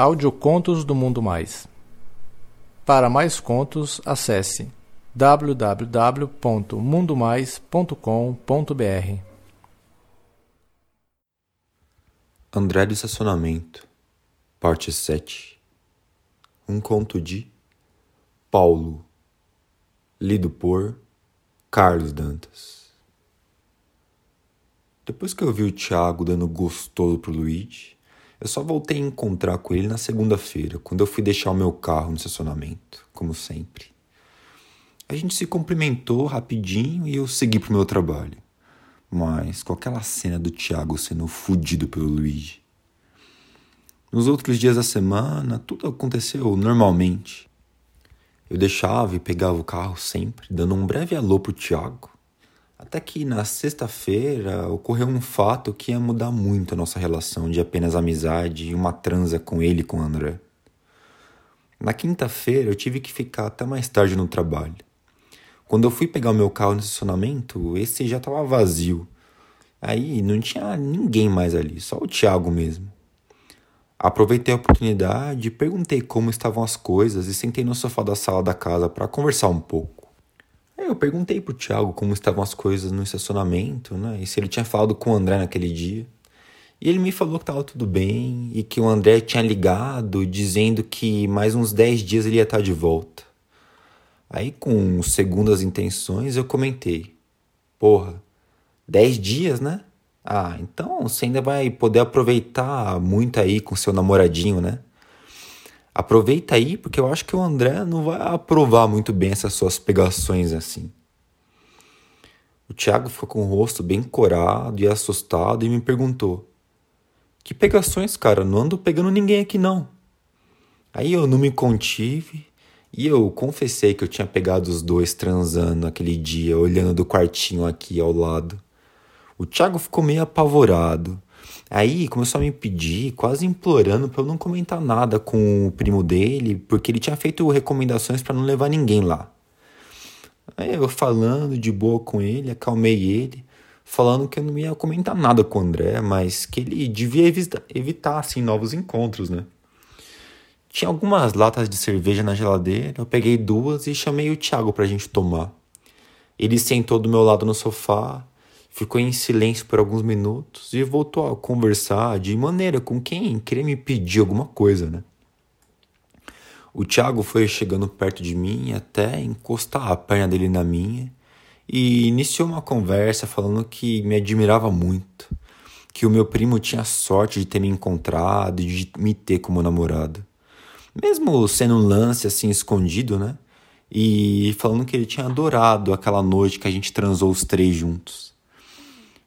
Audiocontos do Mundo Mais. Para mais contos, acesse www.mundomais.com.br. André do Estacionamento, Parte 7 Um conto de Paulo, lido por Carlos Dantas. Depois que eu vi o Thiago dando gostoso pro Luigi, eu só voltei a encontrar com ele na segunda-feira, quando eu fui deixar o meu carro no estacionamento, como sempre. A gente se cumprimentou rapidinho e eu segui pro meu trabalho. Mas com aquela cena do Thiago sendo fudido pelo Luigi. Nos outros dias da semana, tudo aconteceu normalmente. Eu deixava e pegava o carro sempre, dando um breve alô pro Thiago. Até que na sexta-feira ocorreu um fato que ia mudar muito a nossa relação de apenas amizade e uma transa com ele e com o André. Na quinta-feira eu tive que ficar até mais tarde no trabalho. Quando eu fui pegar o meu carro no estacionamento, esse já estava vazio. Aí não tinha ninguém mais ali, só o Thiago mesmo. Aproveitei a oportunidade, perguntei como estavam as coisas e sentei no sofá da sala da casa para conversar um pouco eu perguntei pro Thiago como estavam as coisas no estacionamento, né? E se ele tinha falado com o André naquele dia. E ele me falou que estava tudo bem e que o André tinha ligado dizendo que mais uns 10 dias ele ia estar de volta. Aí, com segundas intenções, eu comentei: Porra, 10 dias, né? Ah, então você ainda vai poder aproveitar muito aí com seu namoradinho, né? Aproveita aí, porque eu acho que o André não vai aprovar muito bem essas suas pegações assim. O Thiago ficou com o rosto bem corado e assustado e me perguntou: Que pegações, cara? Não ando pegando ninguém aqui não. Aí eu não me contive e eu confessei que eu tinha pegado os dois transando aquele dia, olhando do quartinho aqui ao lado. O Thiago ficou meio apavorado Aí começou a me pedir, quase implorando para eu não comentar nada com o primo dele, porque ele tinha feito recomendações para não levar ninguém lá. Aí eu falando de boa com ele, acalmei ele, falando que eu não ia comentar nada com o André, mas que ele devia evitar, assim novos encontros, né? Tinha algumas latas de cerveja na geladeira, eu peguei duas e chamei o Thiago pra gente tomar. Ele sentou do meu lado no sofá, ficou em silêncio por alguns minutos e voltou a conversar de maneira com quem queria me pedir alguma coisa, né? O Thiago foi chegando perto de mim até encostar a perna dele na minha e iniciou uma conversa falando que me admirava muito, que o meu primo tinha sorte de ter me encontrado e de me ter como namorada. Mesmo sendo um lance assim escondido, né? E falando que ele tinha adorado aquela noite que a gente transou os três juntos.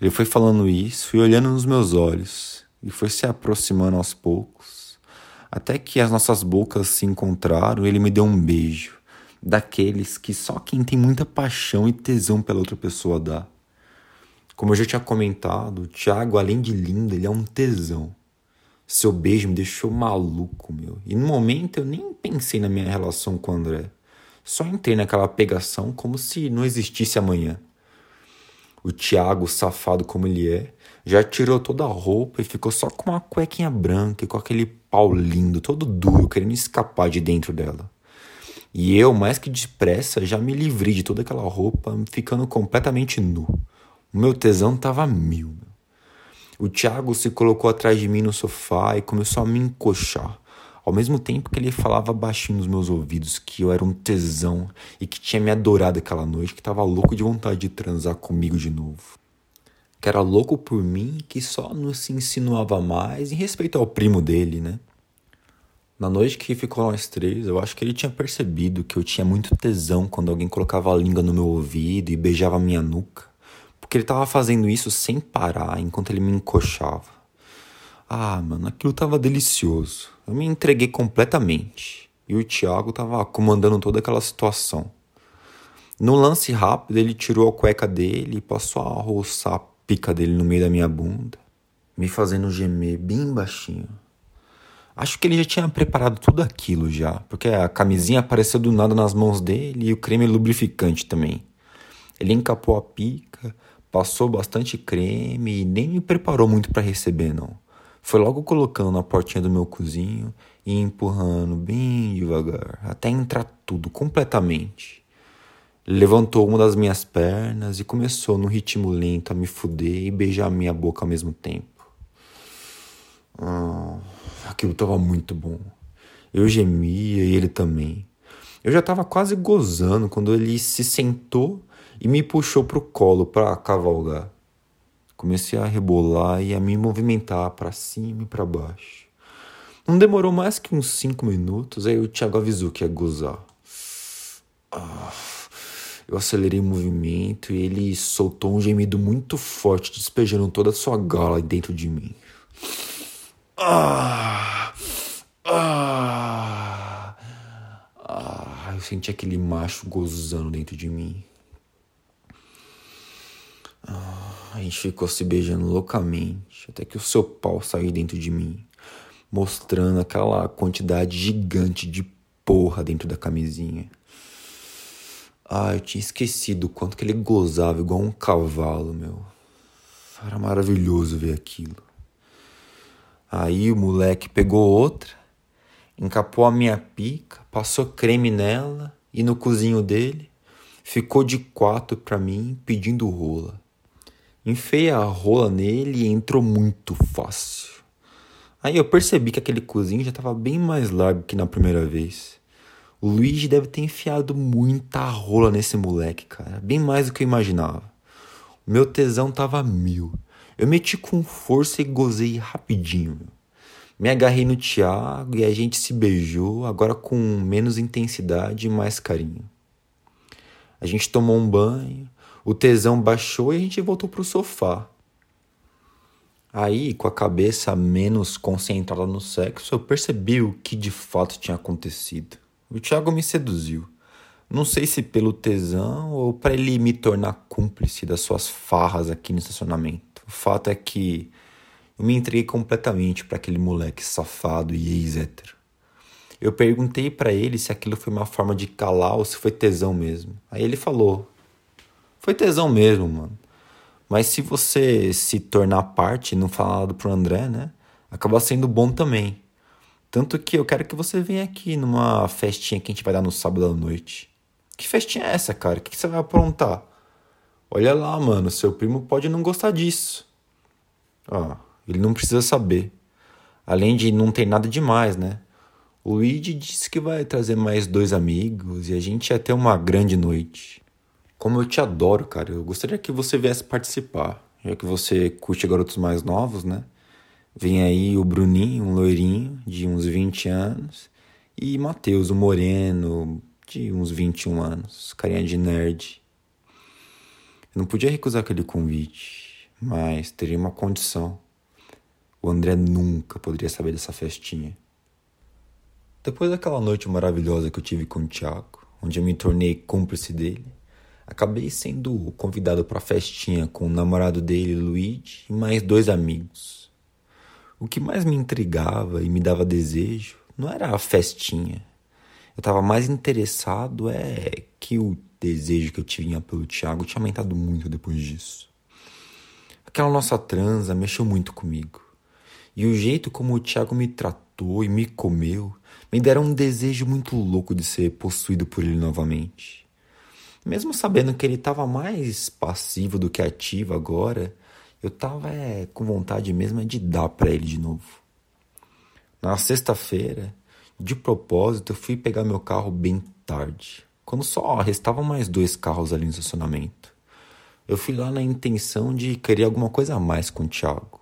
Ele foi falando isso e olhando nos meus olhos e foi se aproximando aos poucos, até que as nossas bocas se encontraram e ele me deu um beijo, daqueles que só quem tem muita paixão e tesão pela outra pessoa dá. Como eu já tinha comentado, o Thiago, além de lindo, ele é um tesão. Seu beijo me deixou maluco, meu. E no momento eu nem pensei na minha relação com o André. Só entrei naquela pegação como se não existisse amanhã. O Tiago, safado como ele é, já tirou toda a roupa e ficou só com uma cuequinha branca e com aquele pau lindo, todo duro, querendo escapar de dentro dela. E eu, mais que depressa, já me livrei de toda aquela roupa, ficando completamente nu. O meu tesão tava mil. O Tiago se colocou atrás de mim no sofá e começou a me encoxar. Ao mesmo tempo que ele falava baixinho nos meus ouvidos que eu era um tesão e que tinha me adorado aquela noite, que tava louco de vontade de transar comigo de novo. Que era louco por mim que só não se insinuava mais em respeito ao primo dele, né? Na noite que ficou nós três, eu acho que ele tinha percebido que eu tinha muito tesão quando alguém colocava a língua no meu ouvido e beijava minha nuca, porque ele tava fazendo isso sem parar enquanto ele me encoxava. Ah, mano, aquilo tava delicioso. Eu me entreguei completamente. E o Thiago tava comandando toda aquela situação. No lance rápido, ele tirou a cueca dele e passou a roçar a pica dele no meio da minha bunda, me fazendo gemer bem baixinho. Acho que ele já tinha preparado tudo aquilo já, porque a camisinha apareceu do nada nas mãos dele e o creme lubrificante também. Ele encapou a pica, passou bastante creme e nem me preparou muito para receber não. Foi logo colocando na portinha do meu cozinho e empurrando bem devagar, até entrar tudo completamente. Levantou uma das minhas pernas e começou no ritmo lento a me fuder e beijar minha boca ao mesmo tempo. Ah, aquilo estava muito bom. Eu gemia e ele também. Eu já estava quase gozando quando ele se sentou e me puxou pro colo para cavalgar. Comecei a rebolar e a me movimentar para cima e para baixo. Não demorou mais que uns cinco minutos, aí o Thiago avisou que ia gozar. Ah. Eu acelerei o movimento e ele soltou um gemido muito forte, despejando toda a sua gala dentro de mim. Ah, ah, eu senti aquele macho gozando dentro de mim. Ah, a gente ficou se beijando loucamente, até que o seu pau saiu dentro de mim, mostrando aquela quantidade gigante de porra dentro da camisinha. Ah, eu tinha esquecido o quanto que ele gozava igual um cavalo, meu. Era maravilhoso ver aquilo. Aí o moleque pegou outra, encapou a minha pica, passou creme nela e no cozinho dele ficou de quatro para mim pedindo rola. Enfiei a rola nele e entrou muito fácil. Aí eu percebi que aquele cozinho já estava bem mais largo que na primeira vez. O Luigi deve ter enfiado muita rola nesse moleque, cara. Bem mais do que eu imaginava. O meu tesão tava mil. Eu meti com força e gozei rapidinho. Me agarrei no Thiago e a gente se beijou, agora com menos intensidade e mais carinho. A gente tomou um banho, o tesão baixou e a gente voltou pro sofá. Aí, com a cabeça menos concentrada no sexo, eu percebi o que de fato tinha acontecido. O Thiago me seduziu. Não sei se pelo tesão ou para ele me tornar cúmplice das suas farras aqui no estacionamento. O fato é que eu me entreguei completamente para aquele moleque safado e ex-hétero. Eu perguntei para ele se aquilo foi uma forma de calar ou se foi tesão mesmo. Aí ele falou: Foi tesão mesmo, mano. Mas se você se tornar parte e não falar nada pro André, né? Acaba sendo bom também. Tanto que eu quero que você venha aqui numa festinha que a gente vai dar no sábado à noite. Que festinha é essa, cara? O que, você vai aprontar? Olha lá, mano, seu primo pode não gostar disso. Ah, ele não precisa saber. Além de não ter nada demais, né? O Luigi disse que vai trazer mais dois amigos e a gente ia ter uma grande noite. Como eu te adoro, cara, eu gostaria que você viesse participar, já que você curte garotos mais novos, né? Vem aí o Bruninho, um loirinho de uns 20 anos, e Matheus, o moreno de uns 21 anos, carinha de nerd. Eu não podia recusar aquele convite, mas teria uma condição. O André nunca poderia saber dessa festinha. Depois daquela noite maravilhosa que eu tive com o Thiago, onde eu me tornei cúmplice dele, acabei sendo convidado para a festinha com o namorado dele, Luigi, e mais dois amigos. O que mais me intrigava e me dava desejo não era a festinha. Eu estava mais interessado é que o desejo que eu tinha pelo Tiago tinha aumentado muito depois disso. Aquela nossa transa mexeu muito comigo. E o jeito como o Tiago me tratou e me comeu me deram um desejo muito louco de ser possuído por ele novamente. Mesmo sabendo que ele estava mais passivo do que ativo agora, eu tava é, com vontade mesmo de dar para ele de novo. Na sexta-feira, de propósito, eu fui pegar meu carro bem tarde, quando só restavam mais dois carros ali no estacionamento. Eu fui lá na intenção de querer alguma coisa a mais com o Thiago.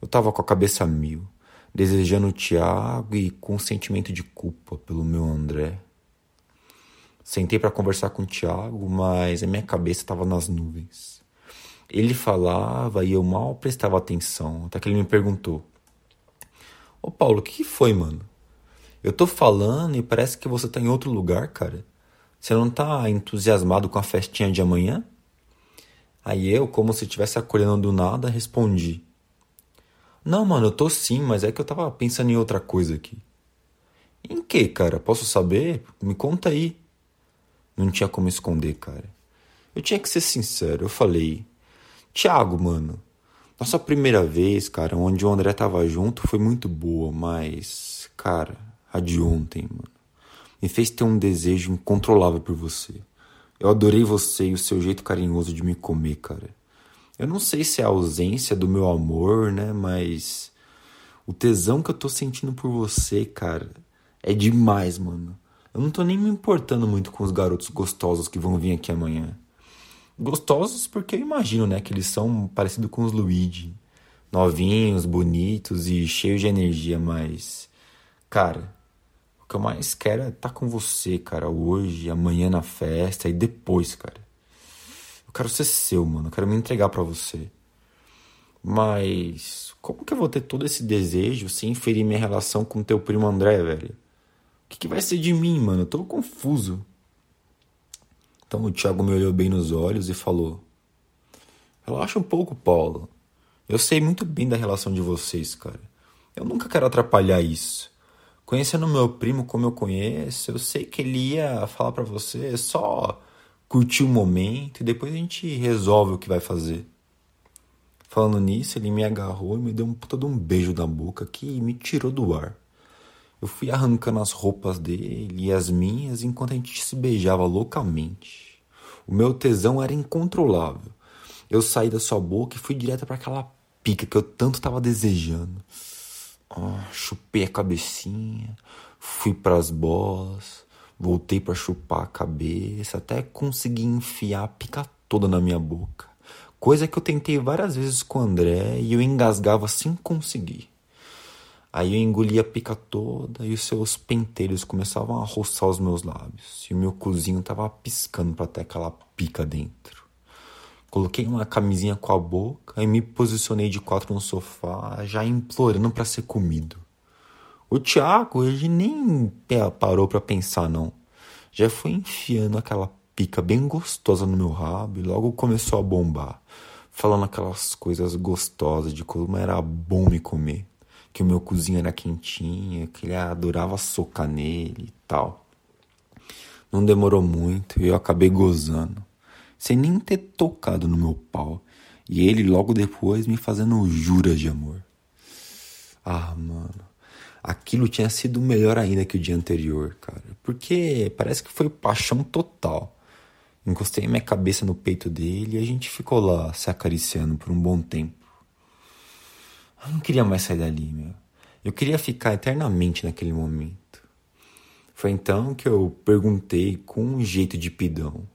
Eu tava com a cabeça mil, desejando o Thiago e com um sentimento de culpa pelo meu André. Sentei para conversar com o Thiago, mas a minha cabeça estava nas nuvens. Ele falava e eu mal prestava atenção, até que ele me perguntou: Ô Paulo, o que foi, mano? Eu tô falando e parece que você tá em outro lugar, cara. Você não tá entusiasmado com a festinha de amanhã? Aí eu, como se estivesse acolhendo do nada, respondi: Não, mano, eu tô sim, mas é que eu tava pensando em outra coisa aqui. Em que, cara? Posso saber? Me conta aí. Não tinha como esconder, cara. Eu tinha que ser sincero. Eu falei: Tiago, mano, Nossa primeira vez, cara, onde o André tava junto foi muito boa, mas, cara, a de ontem, mano, me fez ter um desejo incontrolável por você. Eu adorei você e o seu jeito carinhoso de me comer, cara. Eu não sei se é a ausência do meu amor, né, mas o tesão que eu tô sentindo por você, cara, é demais, mano. Eu não tô nem me importando muito com os garotos gostosos que vão vir aqui amanhã. Gostosos porque eu imagino, né, que eles são parecidos com os Luigi. Novinhos, bonitos e cheios de energia, mas. Cara, o que eu mais quero é estar tá com você, cara, hoje, amanhã na festa e depois, cara. Eu quero ser seu, mano. Eu quero me entregar para você. Mas como que eu vou ter todo esse desejo sem ferir minha relação com teu primo André, velho? O que, que vai ser de mim, mano? Eu tô confuso. Então o Thiago me olhou bem nos olhos e falou: Relaxa um pouco, Paulo. Eu sei muito bem da relação de vocês, cara. Eu nunca quero atrapalhar isso. Conhecendo meu primo como eu conheço, eu sei que ele ia falar para você só curtir o momento e depois a gente resolve o que vai fazer. Falando nisso, ele me agarrou e me deu um puta de um beijo na boca que me tirou do ar. Eu fui arrancando as roupas dele e as minhas enquanto a gente se beijava loucamente. O meu tesão era incontrolável. Eu saí da sua boca e fui direto para aquela pica que eu tanto estava desejando. Ah, chupei a cabecinha, fui para as bolas, voltei para chupar a cabeça, até conseguir enfiar a pica toda na minha boca. Coisa que eu tentei várias vezes com o André e eu engasgava sem conseguir. Aí eu engoli a pica toda e os seus penteiros começavam a roçar os meus lábios. E o meu cozinho tava piscando para ter aquela pica dentro. Coloquei uma camisinha com a boca e me posicionei de quatro no sofá, já implorando para ser comido. O Thiago, ele nem parou para pensar não. Já foi enfiando aquela pica bem gostosa no meu rabo e logo começou a bombar, falando aquelas coisas gostosas de como era bom me comer que o meu cozinho era quentinho, que ele adorava socar nele e tal. Não demorou muito e eu acabei gozando, sem nem ter tocado no meu pau. E ele logo depois me fazendo juras de amor. Ah, mano. Aquilo tinha sido melhor ainda que o dia anterior, cara. Porque parece que foi paixão total. Encostei minha cabeça no peito dele e a gente ficou lá se acariciando por um bom tempo. Eu não queria mais sair dali, meu. Eu queria ficar eternamente naquele momento. Foi então que eu perguntei com um jeito de pidão: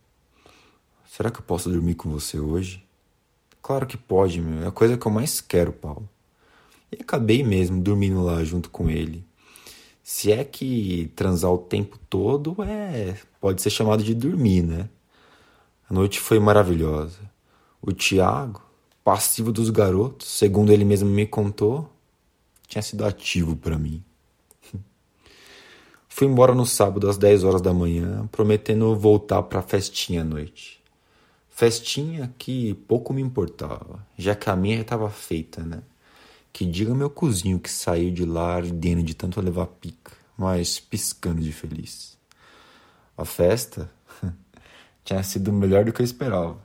Será que eu posso dormir com você hoje? Claro que pode, meu. É a coisa que eu mais quero, Paulo. E acabei mesmo dormindo lá junto com ele. Se é que transar o tempo todo é. pode ser chamado de dormir, né? A noite foi maravilhosa. O Tiago, passivo dos garotos, segundo ele mesmo me contou, tinha sido ativo para mim. Fui embora no sábado às 10 horas da manhã, prometendo voltar para a festinha à noite. Festinha que pouco me importava, já que a minha estava feita, né? Que diga meu cozinho que saiu de lá ardendo de tanto levar pica, mas piscando de feliz. A festa tinha sido melhor do que eu esperava.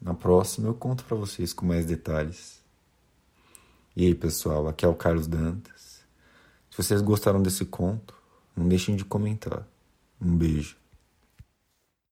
Na próxima eu conto para vocês com mais detalhes. E aí, pessoal, aqui é o Carlos Dantas. Se vocês gostaram desse conto, não deixem de comentar. Um beijo.